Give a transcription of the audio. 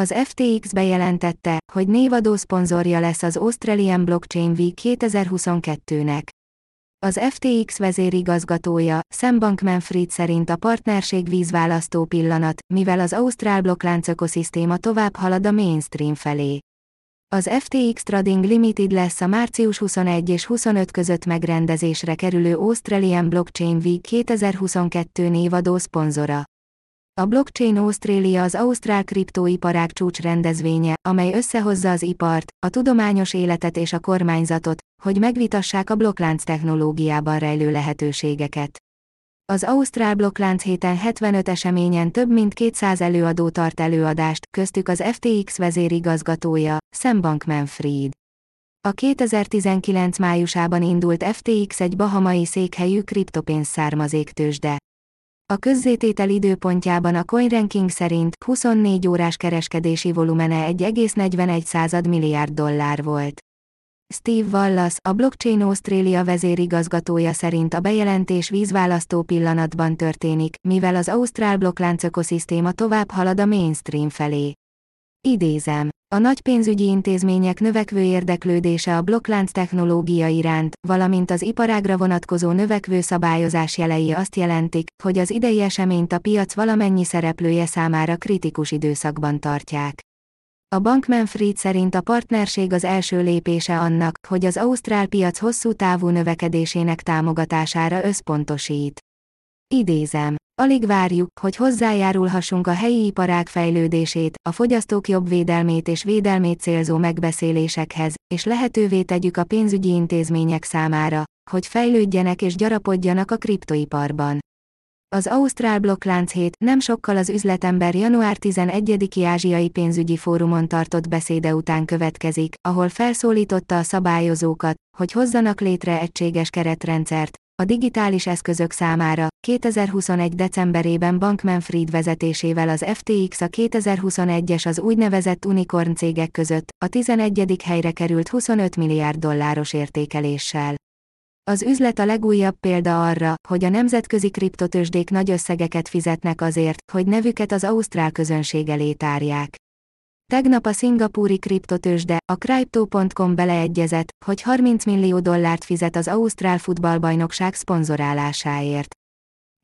Az FTX bejelentette, hogy névadó szponzorja lesz az Australian Blockchain Week 2022-nek. Az FTX vezérigazgatója, Sam Bankman-Fried szerint a partnerség vízválasztó pillanat, mivel az Ausztrál blokklánc ökoszisztéma tovább halad a mainstream felé. Az FTX Trading Limited lesz a március 21 és 25 között megrendezésre kerülő Australian Blockchain Week 2022 névadó szponzora. A Blockchain Australia az Ausztrál kriptóiparág csúcs rendezvénye, amely összehozza az ipart, a tudományos életet és a kormányzatot, hogy megvitassák a blokklánc technológiában rejlő lehetőségeket. Az Ausztrál blokklánc héten 75 eseményen több mint 200 előadó tart előadást, köztük az FTX vezérigazgatója, Sam Bankman-Fried. A 2019 májusában indult FTX egy bahamai székhelyű kriptopénz származéktősde. A közzététel időpontjában a CoinRanking szerint 24 órás kereskedési volumene 1,41 milliárd dollár volt. Steve Wallace, a Blockchain Australia vezérigazgatója szerint a bejelentés vízválasztó pillanatban történik, mivel az Ausztrál blokklánc ökoszisztéma tovább halad a mainstream felé. Idézem. A nagy pénzügyi intézmények növekvő érdeklődése a blokklánc technológia iránt, valamint az iparágra vonatkozó növekvő szabályozás jelei azt jelentik, hogy az idei eseményt a piac valamennyi szereplője számára kritikus időszakban tartják. A Bankman Fried szerint a partnerség az első lépése annak, hogy az ausztrál piac hosszú távú növekedésének támogatására összpontosít. Idézem. Alig várjuk, hogy hozzájárulhassunk a helyi iparág fejlődését, a fogyasztók jobb védelmét és védelmét célzó megbeszélésekhez, és lehetővé tegyük a pénzügyi intézmények számára, hogy fejlődjenek és gyarapodjanak a kriptoiparban. Az Ausztrál blokklánc hét nem sokkal az üzletember január 11-i ázsiai pénzügyi fórumon tartott beszéde után következik, ahol felszólította a szabályozókat, hogy hozzanak létre egységes keretrendszert, a digitális eszközök számára 2021. decemberében Bankman-Fried vezetésével az FTX a 2021-es az úgynevezett unicorn cégek között a 11. helyre került 25 milliárd dolláros értékeléssel. Az üzlet a legújabb példa arra, hogy a nemzetközi kriptotősdék nagy összegeket fizetnek azért, hogy nevüket az ausztrál közönség elé tárják. Tegnap a szingapúri kriptotősde, a Crypto.com beleegyezett, hogy 30 millió dollárt fizet az Ausztrál futballbajnokság szponzorálásáért.